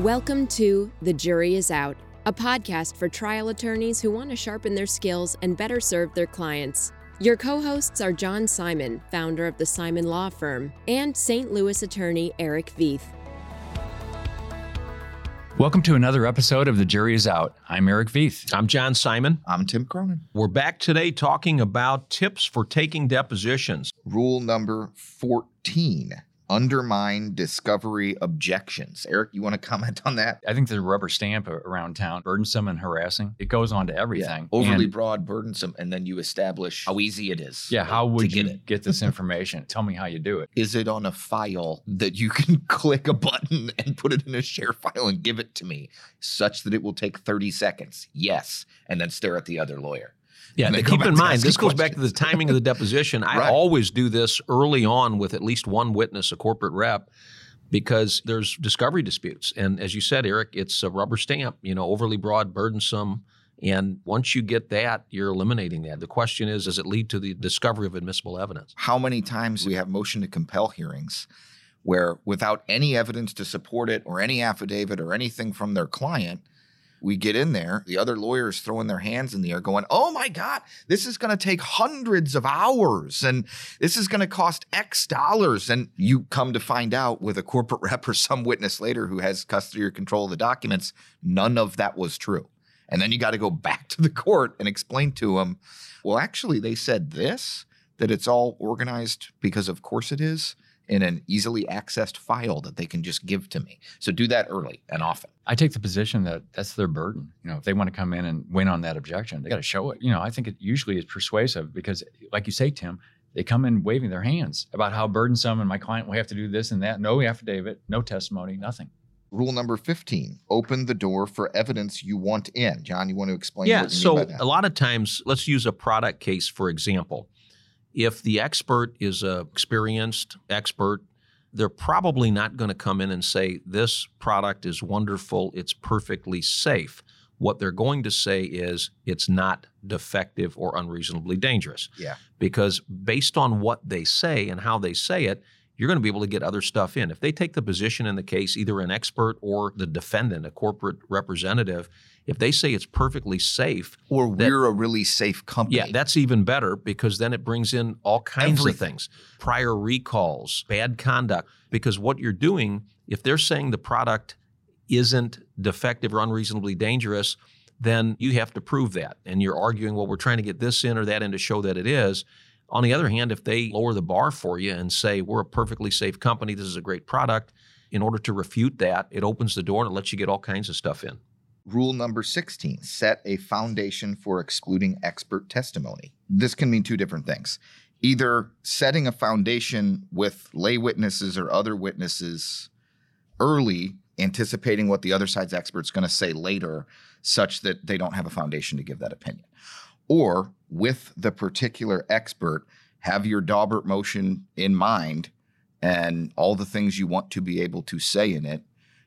Welcome to The Jury is Out, a podcast for trial attorneys who want to sharpen their skills and better serve their clients. Your co hosts are John Simon, founder of the Simon Law Firm, and St. Louis attorney Eric Veith. Welcome to another episode of The Jury is Out. I'm Eric Veith. I'm John Simon. I'm Tim Cronin. We're back today talking about tips for taking depositions. Rule number 14 undermine discovery objections. Eric, you want to comment on that? I think there's a rubber stamp around town, burdensome and harassing. It goes on to everything. Overly And, broad, burdensome, and then you establish how easy it is. yeah, how to would get you it? get this information? Tell me how you do it. Is it on a file that you can click a button and put it in a share file and give it to me such that it will take 30 seconds? Yes. And then stare at the other lawyer. Yeah, And keep in mind, this goes back to the timing of the deposition. I Right. always do this early on with at least one witness, a corporate rep, because there's discovery disputes. And as you said, Eric, it's a rubber stamp, you know, overly broad, burdensome. And once you get that, you're eliminating that. The question is, does it lead to the discovery of admissible evidence? How many times we have motion to compel hearings where without any evidence to support it or any affidavit or anything from their client, we get in there, the other lawyers throwing their hands in the air, going, Oh my God, this is going to take hundreds of hours and this is going to cost X dollars. And you come to find out with a corporate rep or some witness later who has custody or control of the documents, none of that was true. And then you got to go back to the court and explain to them, Well, actually, they said this, that it's all organized because, of course, it is in an easily accessed file that they can just give to me. So do that early and often. I take the position that that's their burden. You know, if they want to come in and win on that objection, they got to show it. You know, I think it usually is persuasive because, like you say, Tim, they come in waving their hands about how burdensome and my client will have to do this and that. No affidavit, no testimony, nothing. Rule number 15 open the door for evidence you want in. John, you want to explain Yeah, what you so mean by that? a lot of times, let's use a product case for example. If the expert is a experienced expert, they're probably not going to come in and say this product is wonderful, it's perfectly safe. What they're going to say is it's not defective or unreasonably dangerous. Yeah. Because based on what they say and how they say it, you're going to be able to get other stuff in. If they take the position in the case, either an expert or the defendant, a corporate representative, if they say it's perfectly safe, or that- we're a really safe company. yeah, that's even better because then it brings in all kinds of things prior recalls, bad conduct. Because what you're doing, if they're saying the product isn't defective or unreasonably dangerous, then you have to prove that. And you're arguing, well, we're trying to get this in or that in to show that it is. On the other hand, if they lower the bar for you and say, we're a perfectly safe company, this is a great product, in order to refute that, it opens the door and it lets you get all kinds of stuff in. Rule number 16 set a foundation for excluding expert testimony. This can mean two different things. Either setting a foundation with lay witnesses or other witnesses early, anticipating what the other side's expert's going to say later, such that they don't have a foundation to give that opinion. Or with the particular expert, have your Daubert motion in mind and all the things you want to be able to say in it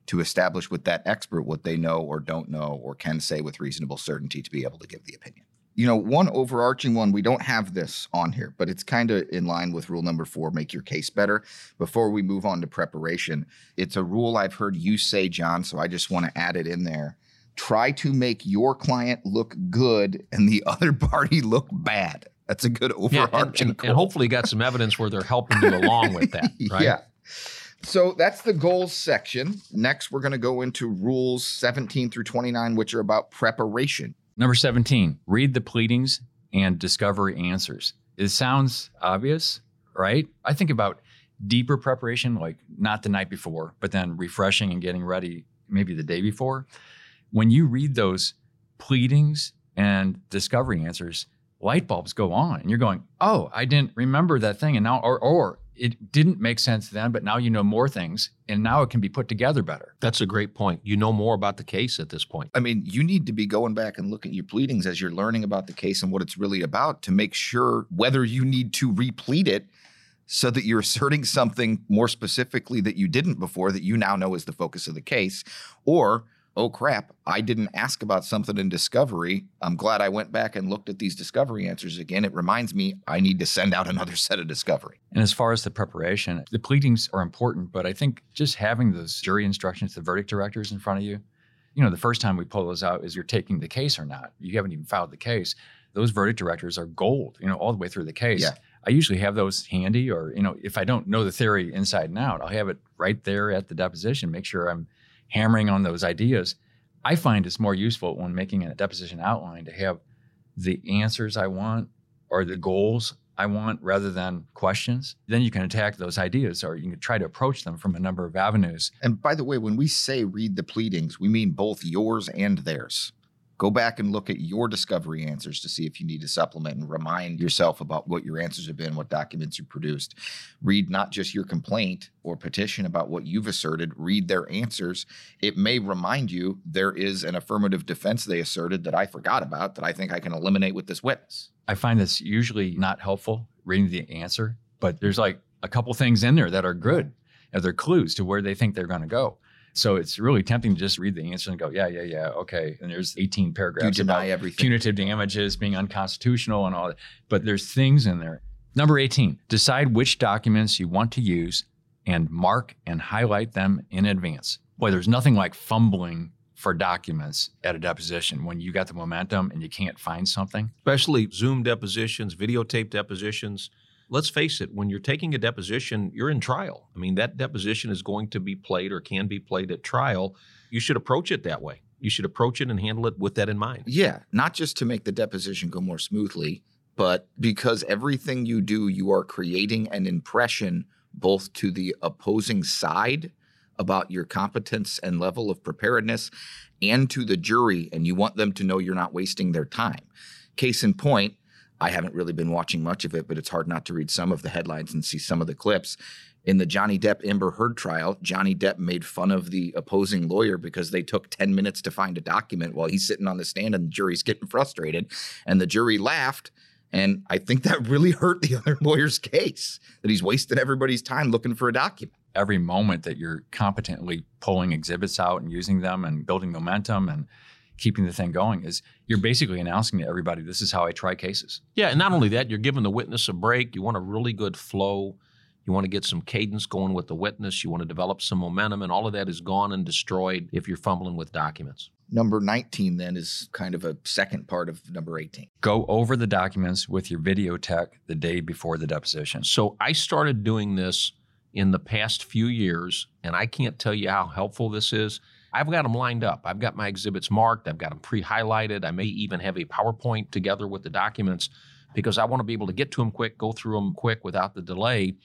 to establish with that expert what they know or don't know or can say with reasonable certainty to be able to give the opinion. You know, one overarching one, we don't have this on here, but it's kind of in line with rule number four make your case better. Before we move on to preparation, it's a rule I've heard you say, John, so I just want to add it in there. Try to make your client look good and the other party look bad. That's a good Yeah, and, overarching and, goal. and hopefully you got some evidence where they're helping you along with that, right? Yeah. So that's the goals section. Next, we're going to go into rules 17 through 29, which are about preparation. Number 17, read the pleadings and discovery answers. It sounds obvious, right? I think about deeper preparation, like not the night before, but then refreshing and getting ready maybe the day before. When you read those pleadings and discovery answers, light bulbs go on and you're going, oh, I didn't remember that thing. And now, or, or it didn't make sense then, but now you know more things and now it can be put together better. That's a great point. You know more about the case at this point. I mean, you need to be going back and looking at your pleadings as you're learning about the case and what it's really about to make sure whether you need to replead it so that you're asserting something more specifically that you didn't before that you now know is the focus of the case, or oh crap, I didn't ask about something in discovery. I'm glad I went back and looked at these discovery answers again. It reminds me I need to send out another set of discovery. And as far as the preparation, the pleadings are important, but I think just having those jury instructions, the verdict directors in front of you, you know, the first time we pull those out is you're taking the case or not. You haven't even filed the case. Those verdict directors are gold, you know, all the way through the case. Yeah. I usually have those handy, or, you know, if I don't know the theory inside and out, I'll have it right there at the deposition, make sure I'm hammering on those ideas. I find it's more useful when making a deposition outline to have the answers I want or the goals I want rather than questions. Then you can attack those ideas or you can try to approach them from a number of avenues. And by the way, when we say read the pleadings, we mean both yours and theirs. Go back and look at your discovery answers to see if you need to supplement and remind yourself about what your answers have been, what documents you produced. Read not just your complaint or petition about what you've asserted, read their answers. It may remind you there is an affirmative defense they asserted that I forgot about that I think I can eliminate with this witness. I find this usually not helpful reading the answer, but there's like a couple things in there that are good. They're clues to where they think they're going to go. So it's really tempting to just read the answer and go, yeah, yeah, yeah, okay. And there's 18 paragraphs You deny about everything. punitive damages being unconstitutional and all that. But there's things in there. Number 18, decide which documents you want to use and mark and highlight them in advance. Boy, there's nothing like fumbling for documents at a deposition when you got the momentum and you can't find something. especially Zoom depositions, videotape depositions. Let's face it, when you're taking a deposition, you're in trial. I mean, that deposition is going to be played or can be played at trial. You should approach it that way. You should approach it and handle it with that in mind. Yeah, not just to make the deposition go more smoothly, but because everything you do, you are creating an impression both to the opposing side about your competence and level of preparedness and to the jury, and you want them to know you're not wasting their time. Case in point, I haven't really been watching much of it, but it's hard not to read some of the headlines and see some of the clips. In the Johnny Depp Amber Heard trial, Johnny Depp made fun of the opposing lawyer because they took 10 minutes to find a document while he's sitting on the stand and the jury's getting frustrated. And the jury laughed. And I think that really hurt the other lawyer's case that he's wasting everybody's time looking for a document. every moment that you're competently pulling exhibits out and using them and building momentum and keeping the thing going is you're basically announcing to everybody this is how I try cases. Yeah, and not only that, you're giving the witness a break. You want a really good flow. You want to get some cadence going with the witness. You want to develop some momentum, and all of that is gone and destroyed if you're fumbling with documents. Number 19 then is kind of a second part of number 18. Go over the documents with your video tech the day before the deposition. So I started doing this in the past few years, and I can't tell you how helpful this is. I've got them lined up. I've got my exhibits marked. I've got them pre highlighted. I may even have a PowerPoint together with the documents because I want to be able to get to them quick, go through them quick without the delay.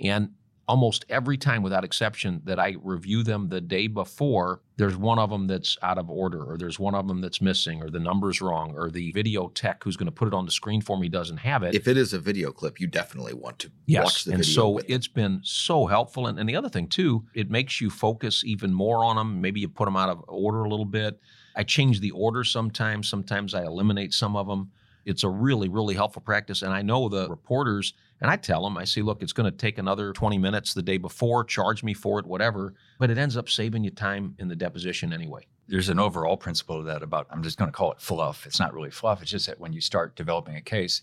And almost every time, without exception, that I review them the day before, there's one of them that's out of order, or there's one of them that's missing, or the number's wrong, or the video tech who's going to put it on the screen for me doesn't have it. If it is a video clip, you definitely want to Yes, watch the and video. so with it. it's been so helpful. And, and the other thing too, it makes you focus even more on them. Maybe you put them out of order a little bit. I change the order sometimes. Sometimes I eliminate some of them. It's a really, really helpful practice. And I know the reporters, and I tell them, I say, look, it's going to take another 20 minutes the day before, charge me for it, whatever. But it ends up saving you time in the deposition anyway. There's an overall principle to that about I'm just going to call it fluff. It's not really fluff. It's just that when you start developing a case,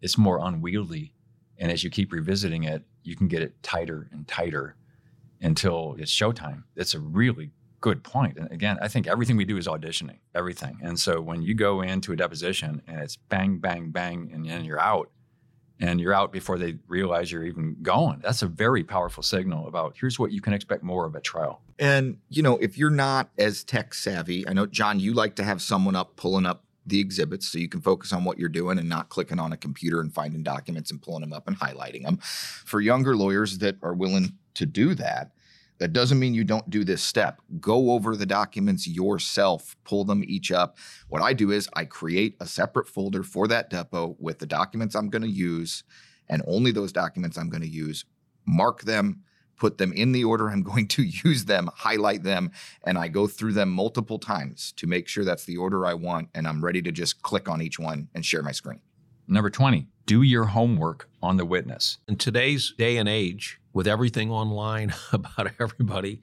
it's more unwieldy. And as you keep revisiting it, you can get it tighter and tighter until it's showtime. It's a really good point. And again, I think everything we do is auditioning, everything. And so when you go into a deposition and it's bang, bang, bang, and then you're out, and you're out before they realize you're even going, that's a very powerful signal about here's what you can expect more of at trial. And, you know, if you're not as tech savvy, I know, John, you like to have someone up pulling up the exhibits so you can focus on what you're doing and not clicking on a computer and finding documents and pulling them up and highlighting them. For younger lawyers that are willing to do that, that doesn't mean you don't do this step. Go over the documents yourself, pull them each up. What I do is I create a separate folder for that depo with the documents I'm going to use and only those documents I'm going to use, mark them, put them in the order I'm going to use them, highlight them, and I go through them multiple times to make sure that's the order I want. And I'm ready to just click on each one and share my screen. Number 20, do your homework on the witness. In today's day and age, with everything online about everybody,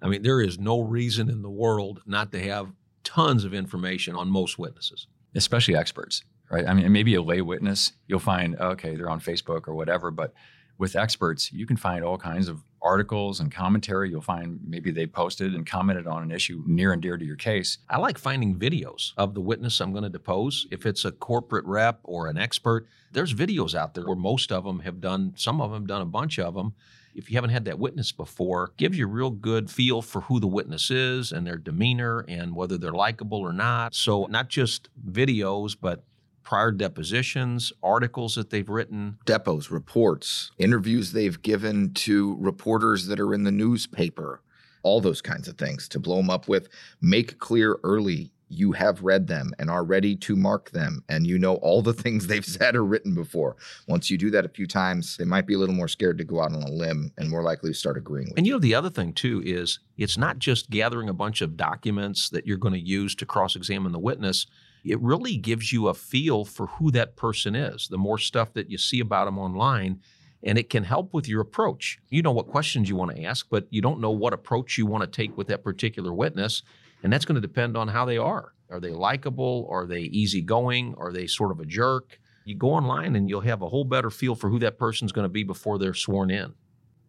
I mean, there is no reason in the world not to have tons of information on most witnesses, especially experts, right? I mean, maybe a lay witness, you'll find, okay, they're on Facebook or whatever, but with experts, you can find all kinds of articles and commentary. You'll find maybe they posted and commented on an issue near and dear to your case. I like finding videos of the witness I'm going to depose. If it's a corporate rep or an expert, there's videos out there where most of them have done, some of them done a bunch of them. If you haven't had that witness before, gives you a real good feel for who the witness is and their demeanor and whether they're likable or not. So, not just videos, but prior depositions, articles that they've written, depos, reports, interviews they've given to reporters that are in the newspaper, all those kinds of things to blow them up with. Make clear early you have read them and are ready to mark them and you know all the things they've said or written before. Once you do that a few times, they might be a little more scared to go out on a limb and more likely to start agreeing with And you know, the other thing too is it's not just gathering a bunch of documents that you're going to use to cross examine the witness it really gives you a feel for who that person is. The more stuff that you see about them online, and it can help with your approach. You know what questions you want to ask, but you don't know what approach you want to take with that particular witness. And that's going to depend on how they are. Are they likable? Are they easygoing? Are they sort of a jerk? You go online and you'll have a whole better feel for who that person's going to be before they're sworn in.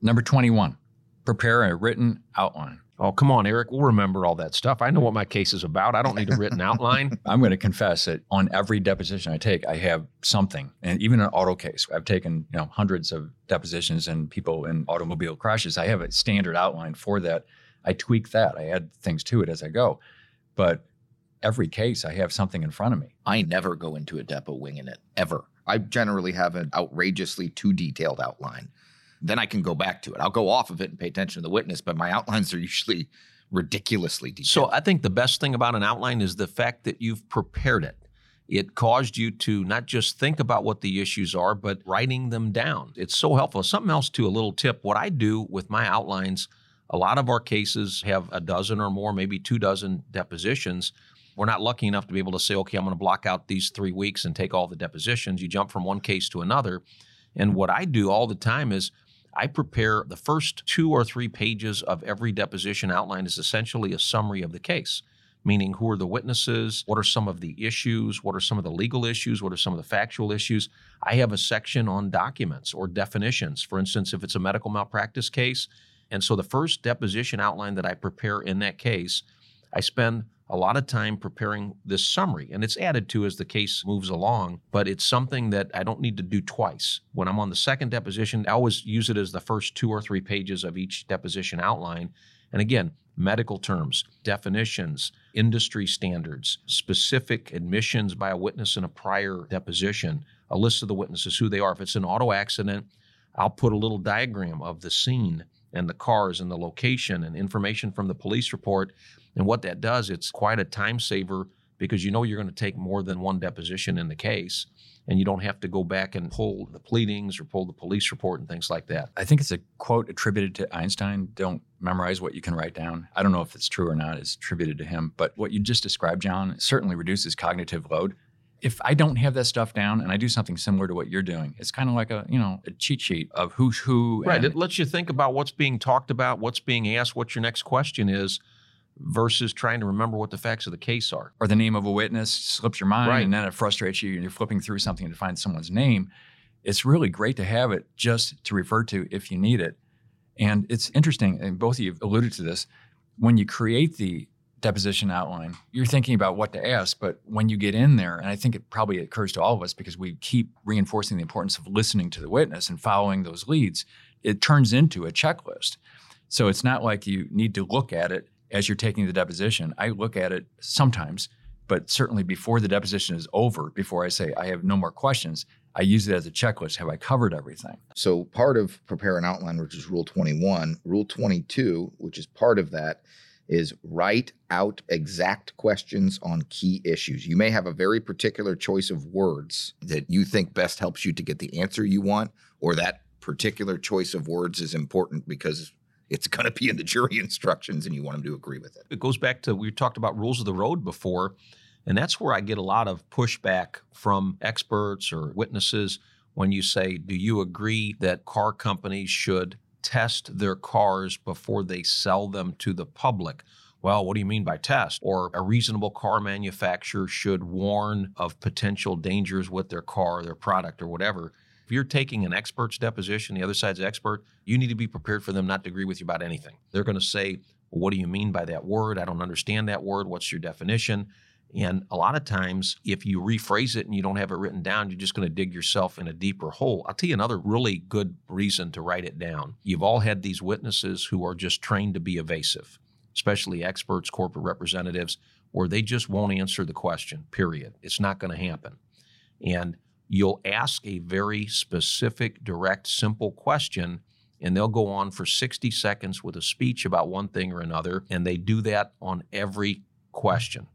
Number 21, prepare a written outline. Oh, come on, Eric. We'll remember all that stuff. I know what my case is about. I don't need a written outline. I'm going to confess that on every deposition I take, I have something, and even an auto case. I've taken you know hundreds of depositions and people in automobile crashes. I have a standard outline for that. I tweak that. I add things to it as I go. But every case, I have something in front of me. I never go into a depo winging it ever. I generally have an outrageously too detailed outline then I can go back to it. I'll go off of it and pay attention to the witness, but my outlines are usually ridiculously detailed. So I think the best thing about an outline is the fact that you've prepared it. It caused you to not just think about what the issues are, but writing them down. It's so helpful. Something else, too, a little tip. What I do with my outlines, a lot of our cases have a dozen or more, maybe two dozen depositions. We're not lucky enough to be able to say, okay, I'm going to block out these three weeks and take all the depositions. You jump from one case to another. And what I do all the time is I prepare the first two or three pages of every deposition outline is essentially a summary of the case, meaning who are the witnesses, what are some of the issues, what are some of the legal issues, what are some of the factual issues. I have a section on documents or definitions. For instance, if it's a medical malpractice case, and so the first deposition outline that I prepare in that case, I spend a lot of time preparing this summary, and it's added to as the case moves along, but it's something that I don't need to do twice. When I'm on the second deposition, I always use it as the first two or three pages of each deposition outline. And again, medical terms, definitions, industry standards, specific admissions by a witness in a prior deposition, a list of the witnesses, who they are. If it's an auto accident, I'll put a little diagram of the scene and the cars and the location and information from the police report and what that does, it's quite a time saver because you know you're going to take more than one deposition in the case and you don't have to go back and pull the pleadings or pull the police report and things like that. I think it's a quote attributed to Einstein don't memorize what you can write down. I don't know if it's true or not, it's attributed to him, but what you just described, John, certainly reduces cognitive load. If I don't have that stuff down and I do something similar to what you're doing, it's kind of like a, you know, a cheat sheet of who's who. Right. it lets you think about what's being talked about, what's being asked, what your next question is versus trying to remember what the facts of the case are. Or the name of a witness slips your mind right. and then it frustrates you and you're flipping through something to find someone's name. It's really great to have it just to refer to if you need it. And it's interesting, and both of you alluded to this, when you create the deposition outline, you're thinking about what to ask, but when you get in there, and I think it probably occurs to all of us because we keep reinforcing the importance of listening to the witness and following those leads, it turns into a checklist. So it's not like you need to look at it as you're taking the deposition. I look at it sometimes, but certainly before the deposition is over, before I say I have no more questions, I use it as a checklist. Have I covered everything? So part of prepare an outline, which is rule 21, rule 22, which is part of that, is write out exact questions on key issues. You may have a very particular choice of words that you think best helps you to get the answer you want, or that particular choice of words is important because it's going to be in the jury instructions and you want them to agree with it. It goes back to we talked about rules of the road before, and that's where I get a lot of pushback from experts or witnesses when you say, Do you agree that car companies should test their cars before they sell them to the public. Well, what do you mean by test? Or a reasonable car manufacturer should warn of potential dangers with their car, their product, or whatever. If you're taking an expert's deposition, the other side's expert, you need to be prepared for them not to agree with you about anything. They're going to say, well, What do you mean by that word? I don't understand that word. What's your definition? And a lot of times, if you rephrase it and you don't have it written down, you're just going to dig yourself in a deeper hole. I'll tell you another really good reason to write it down. You've all had these witnesses who are just trained to be evasive, especially experts, corporate representatives, where they just won't answer the question, period. It's not going to happen. And you'll ask a very specific, direct, simple question, and they'll go on for 60 seconds with a speech about one thing or another, and they do that on every question.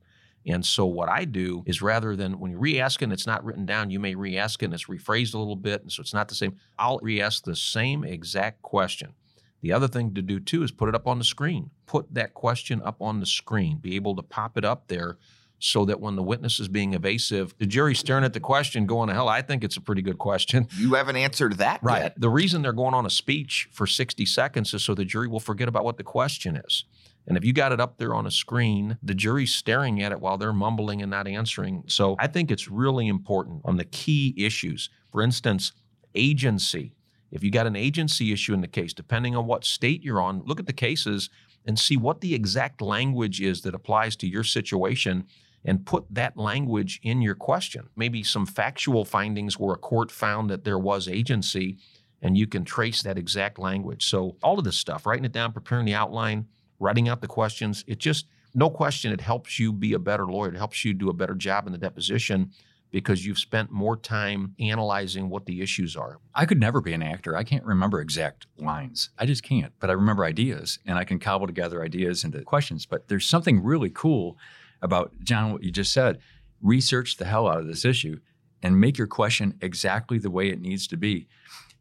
And so what I do is rather than when you re-ask it and it's not written down, you may re-ask it and it's rephrased a little bit, and so it's not the same. I'll re-ask the same exact question. The other thing to do too is put it up on the screen. Put that question up on the screen. Be able to pop it up there so that when the witness is being evasive, the jury's staring at the question going to hell, I think it's a pretty good question. You haven't answered that Right. yet. The reason they're going on a speech for 60 seconds is so the jury will forget about what the question is. And if you got it up there on a screen, the jury's staring at it while they're mumbling and not answering. So I think it's really important on the key issues. For instance, agency. If you got an agency issue in the case, depending on what state you're on, look at the cases and see what the exact language is that applies to your situation and put that language in your question. Maybe some factual findings where a court found that there was agency and you can trace that exact language. So, all of this stuff, writing it down, preparing the outline, writing out the questions, it just, no question, it helps you be a better lawyer. It helps you do a better job in the deposition because you've spent more time analyzing what the issues are. I could never be an actor. I can't remember exact lines. I just can't. But I remember ideas and I can cobble together ideas into questions. But there's something really cool about, John, what you just said. Research the hell out of this issue and make your question exactly the way it needs to be.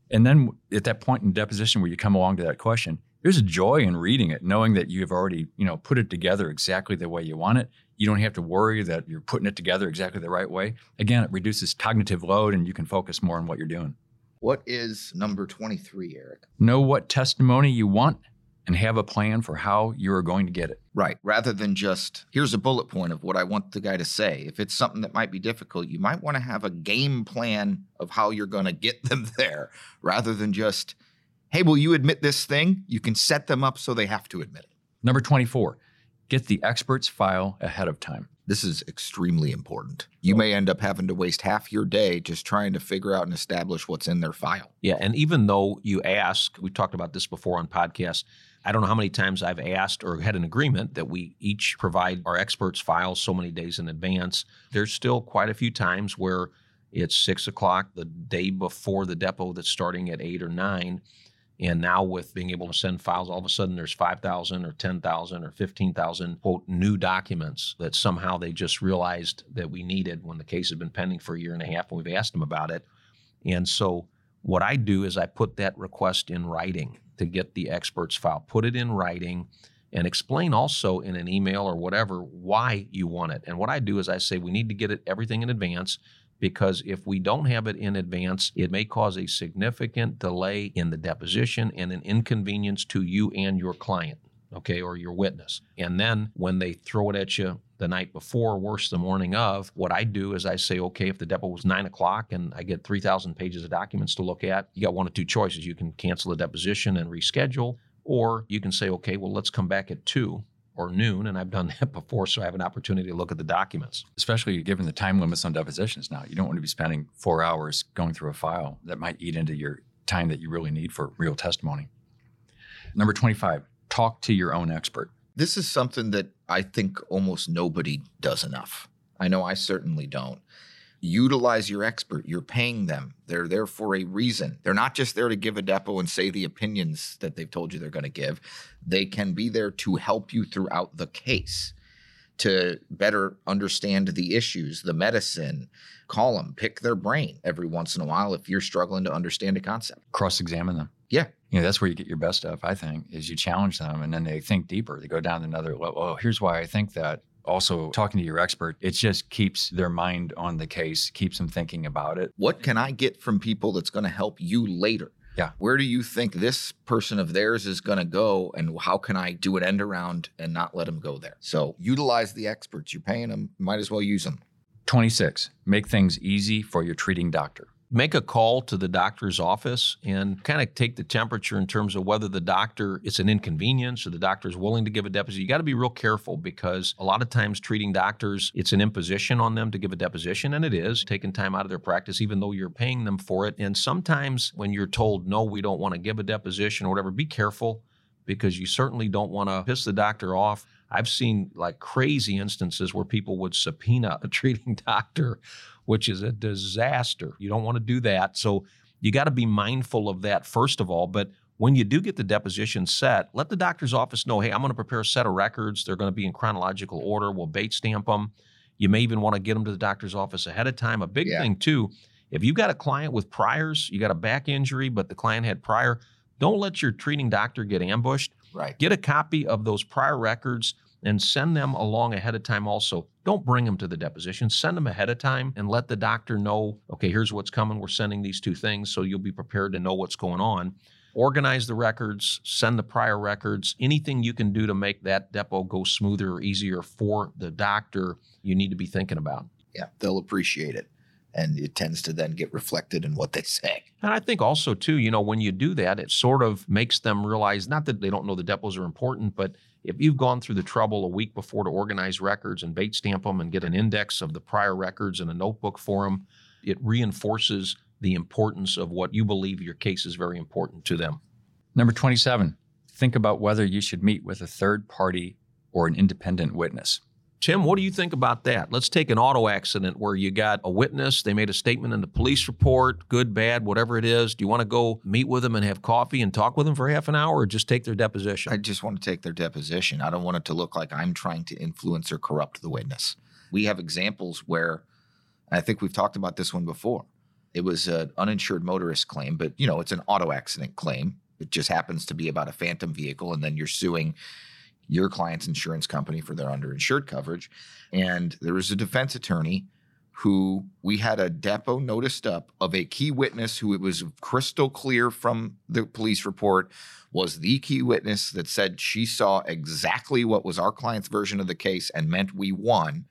And then at that point in deposition where you come along to that question, there's a joy in reading it, knowing that you have already, you know, put it together exactly the way you want it. You don't have to worry that you're putting it together exactly the right way. Again, it reduces cognitive load and you can focus more on what you're doing. What is number 23, Eric? Know what testimony you want and have a plan for how you are going to get it. Right. Rather than just, here's a bullet point of what I want the guy to say. If it's something that might be difficult, you might want to have a game plan of how you're going to get them there rather than just, hey, will you admit this thing? You can set them up so they have to admit it. Number 24, get the expert's file ahead of time. This is extremely important. You may end up having to waste half your day just trying to figure out and establish what's in their file. Yeah, and even though you ask, we talked about this before on podcasts. I don't know how many times I've asked or had an agreement that we each provide our experts files so many days in advance. There's still quite a few times where it's six o'clock the day before the depo that's starting at eight or nine. And now with being able to send files, all of a sudden there's 5,000 or 10,000 or 15,000 quote new documents that somehow they just realized that we needed when the case had been pending for a year and a half and we've asked them about it. And so what I do is I put that request in writing to get the expert's file, put it in writing and explain also in an email or whatever why you want it. And what I do is I say we need to get it everything in advance because if we don't have it in advance, it may cause a significant delay in the deposition and an inconvenience to you and your client, okay, or your witness. And then when they throw it at you the night before, worse, the morning of, what I do is I say, okay, if the depo was nine o'clock and I get 3,000 pages of documents to look at, you got one of two choices. You can cancel the deposition and reschedule, or you can say, okay, well, let's come back at two or noon, and I've done that before, so I have an opportunity to look at the documents. Especially given the time limits on depositions now. You don't want to be spending four hours going through a file that might eat into your time that you really need for real testimony. Number 25, talk to your own expert. This is something that I think almost nobody does enough. I know I certainly don't. Utilize your expert. You're paying them. They're there for a reason. They're not just there to give a depo and say the opinions that they've told you they're going to give. They can be there to help you throughout the case to better understand the issues, the medicine. Call them, pick their brain every once in a while if you're struggling to understand a concept. Cross examine them. Yeah. You know, that's where you get your best stuff, I think, is you challenge them and then they think deeper. They go down another level. Oh, here's why I think that. Also, talking to your expert, it just keeps their mind on the case, keeps them thinking about it. What can I get from people that's going to help you later? Yeah. Where do you think this person of theirs is going to go, and how can I do an end around and not let them go there? So utilize the experts. You're paying them. Might as well use them. 26. Make things easy for your treating doctor. Make a call to the doctor's office and kind of take the temperature in terms of whether the doctor it's an inconvenience or the doctor is willing to give a deposition. You got to be real careful because a lot of times treating doctors, it's an imposition on them to give a deposition, and it is taking time out of their practice, even though you're paying them for it. And sometimes when you're told no, we don't want to give a deposition or whatever, be careful because you certainly don't want to piss the doctor off. I've seen like crazy instances where people would subpoena a treating doctor, which is a disaster. You don't want to do that. So you got to be mindful of that, first of all. But when you do get the deposition set, let the doctor's office know hey, I'm going to prepare a set of records. They're going to be in chronological order. We'll Bates stamp them. You may even want to get them to the doctor's office ahead of time. A big Yeah. thing, too, if you've got a client with priors, you got a back injury, but the client had prior, don't let your treating doctor get ambushed. Right. Get a copy of those prior records and send them along ahead of time also. Don't bring them to the deposition. Send them ahead of time and let the doctor know, okay, here's what's coming. We're sending these two things so you'll be prepared to know what's going on. Organize the records, send the prior records. Anything you can do to make that depo go smoother or easier for the doctor, you need to be thinking about. Yeah. They'll appreciate it. And it tends to then get reflected in what they say. And I think also too, you know, when you do that, it sort of makes them realize not that they don't know the depos are important, but if you've gone through the trouble a week before to organize records and Bates stamp them and get an index of the prior records and a notebook for them, it reinforces the importance of what you believe your case is very important to them. Number 27. Think about whether you should meet with a third party or an independent witness. Tim, what do you think about that? Let's take an auto accident where you got a witness, they made a statement in the police report, good, bad, whatever it is. Do you want to go meet with them and have coffee and talk with them for half an hour or just take their deposition? I just want to take their deposition. I don't want it to look like I'm trying to influence or corrupt the witness. We have examples where I think we've talked about this one before. It was an uninsured motorist claim, but you know, it's an auto accident claim. It just happens to be about a phantom vehicle, and then you're suing your client's insurance company for their underinsured coverage. And there was a defense attorney who we had a depo noticed up of a key witness who it was crystal clear from the police report was the key witness that said she saw exactly what was our client's version of the case and meant we won.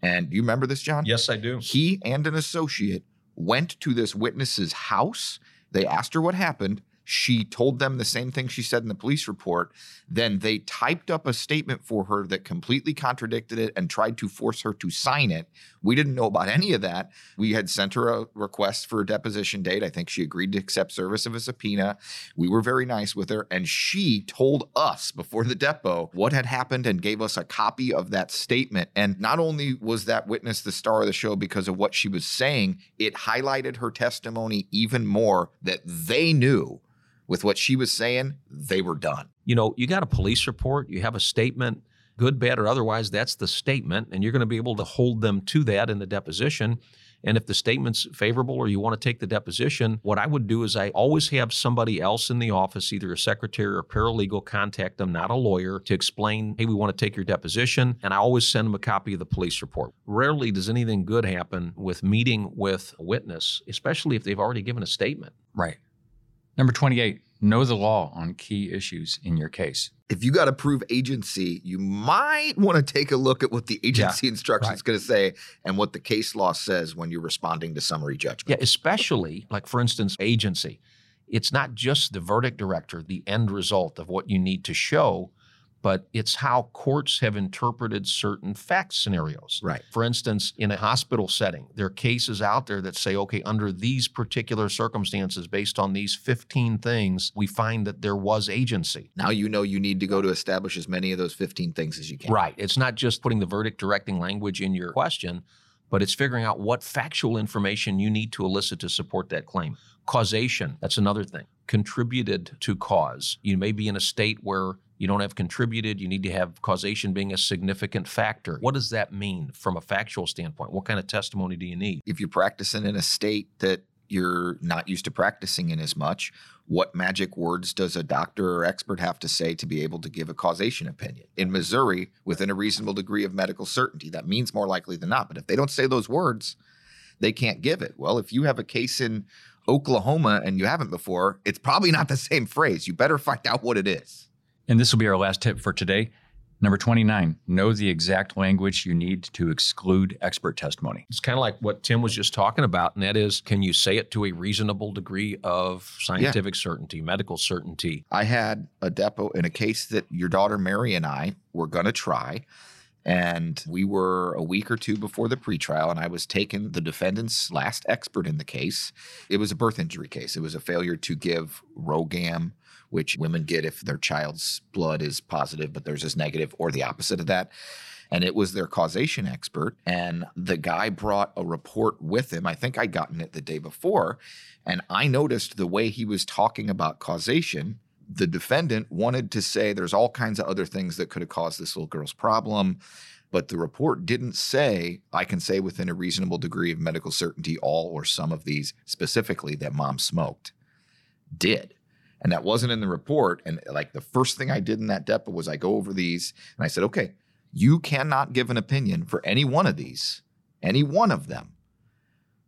And do you remember this, John? yes, I do. He and an associate went to this witness's house. They asked her what happened. She told them the same thing she said in the police report. Then they typed up a statement for her that completely contradicted it and tried to force her to sign it. We didn't know about any of that. We had sent her a request for a deposition date. I think she agreed to accept service of a subpoena. We were very nice with her. And she told us before the depo what had happened and gave us a copy of that statement. And not only was that witness the star of the show because of what she was saying, it highlighted her testimony even more that they knew with what she was saying, they were done. you know, you got a police report, you have a statement, good, bad, or otherwise, that's the statement, and you're going to be able to hold them to that in the deposition. And if the statement's favorable or you want to take the deposition, what I would do is I always have somebody else in the office, either a secretary or paralegal, contact them, not a lawyer, to explain, hey, we want to take your deposition. And I always send them a copy of the police report. Rarely does anything good happen with meeting with a witness, especially if they've already given a statement. Right. Number 28. Know the law on key issues in your case. If you got to prove agency, you might want to take a look at what the agency instruction is right. going to say and what the case law says when you're responding to summary judgment. Yeah, especially like for instance, agency. It's not just the verdict director, the end result of what you need to show, but it's how courts have interpreted certain fact scenarios. Right. For instance, in a hospital setting, there are cases out there that say, okay, under these particular circumstances, based on these 15 things, we find that there was agency. Now you know you need to go to establish as many of those 15 things as you can. Right. It's not just putting the verdict directing language in your question, but it's figuring out what factual information you need to elicit to support that claim. Causation, that's another thing. Contributed to cause. You may be in a state where you don't have contributed, you need to have causation being a significant factor. What does that mean from a factual standpoint? What kind of testimony do you need? If you're practicing in a state that you're not used to practicing in as much, what magic words does a doctor or expert have to say to be able to give a causation opinion? In Missouri, within a reasonable degree of medical certainty, that means more likely than not. But if they don't say those words, they can't give it. Well, if you have a case in Oklahoma and you haven't before, it's probably not the same phrase. You better find out what it is. And this will be our last tip for today. Number 29, know the exact language you need to exclude expert testimony. It's kind of like what Tim was just talking about, and that is can you say it to a reasonable degree of scientific certainty, medical certainty? I had a depo in a case that your daughter Mary and I were going to try. And we were a week or two before the pretrial, and I was taking the defendant's last expert in the case. It was a birth injury case. It was a failure to give RhoGAM which women get if their child's blood is positive, but theirs is negative, or the opposite of that. And it was their causation expert. And the guy brought a report with him. I think I'd gotten it the day before. And I noticed the way he was talking about causation. The defendant wanted to say there's all kinds of other things that could have caused this little girl's problem. But the report didn't say, I can say within a reasonable degree of medical certainty all or some of these specifically that mom smoked. Did and that wasn't in the report. And like the first thing I did in that depo was I go over these and I said, okay, you cannot give an opinion for any one of these, any one of them,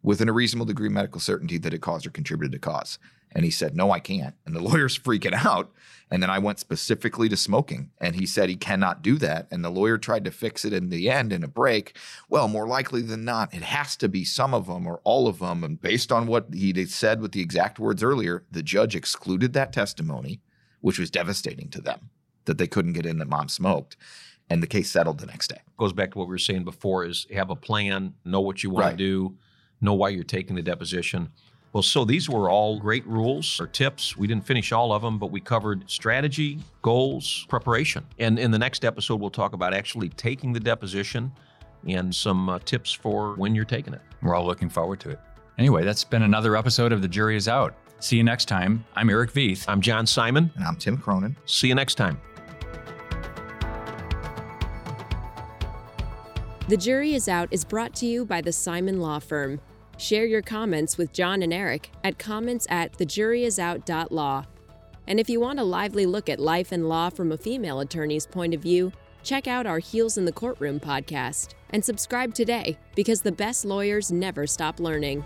within a reasonable degree of medical certainty that it caused or contributed to cause. And he said, No, I can't. And the lawyer's freaking out. And then I went specifically to smoking. And he said he cannot do that. And the lawyer tried to fix it in the end in a break. Well, more likely than not, it has to be some of them or all of them. And based on what he said with the exact words earlier, the judge excluded that testimony, which was devastating to them that they couldn't get in that mom smoked. And the case settled the next day. Goes back to what we were saying before is have a plan, know what you want right. to do, know why you're taking the deposition. Well, so these were all great rules or tips. We didn't finish all of them, but we covered strategy, goals, preparation. And in the next episode, we'll talk about actually taking the deposition and some uh, tips for when you're taking it. We're all looking forward to it. Anyway, that's been another episode of The Jury is Out. See you next time. I'm Eric Veith. I'm John Simon. And I'm Tim Cronin. See you next time. The Jury is Out is brought to you by the Simon Law Firm. Share your comments with John and Eric at comments at thejuryisout.law. And if you want a lively look at life and law from a female attorney's point of view, check out our Heels in the Courtroom podcast and subscribe today because the best lawyers never stop learning.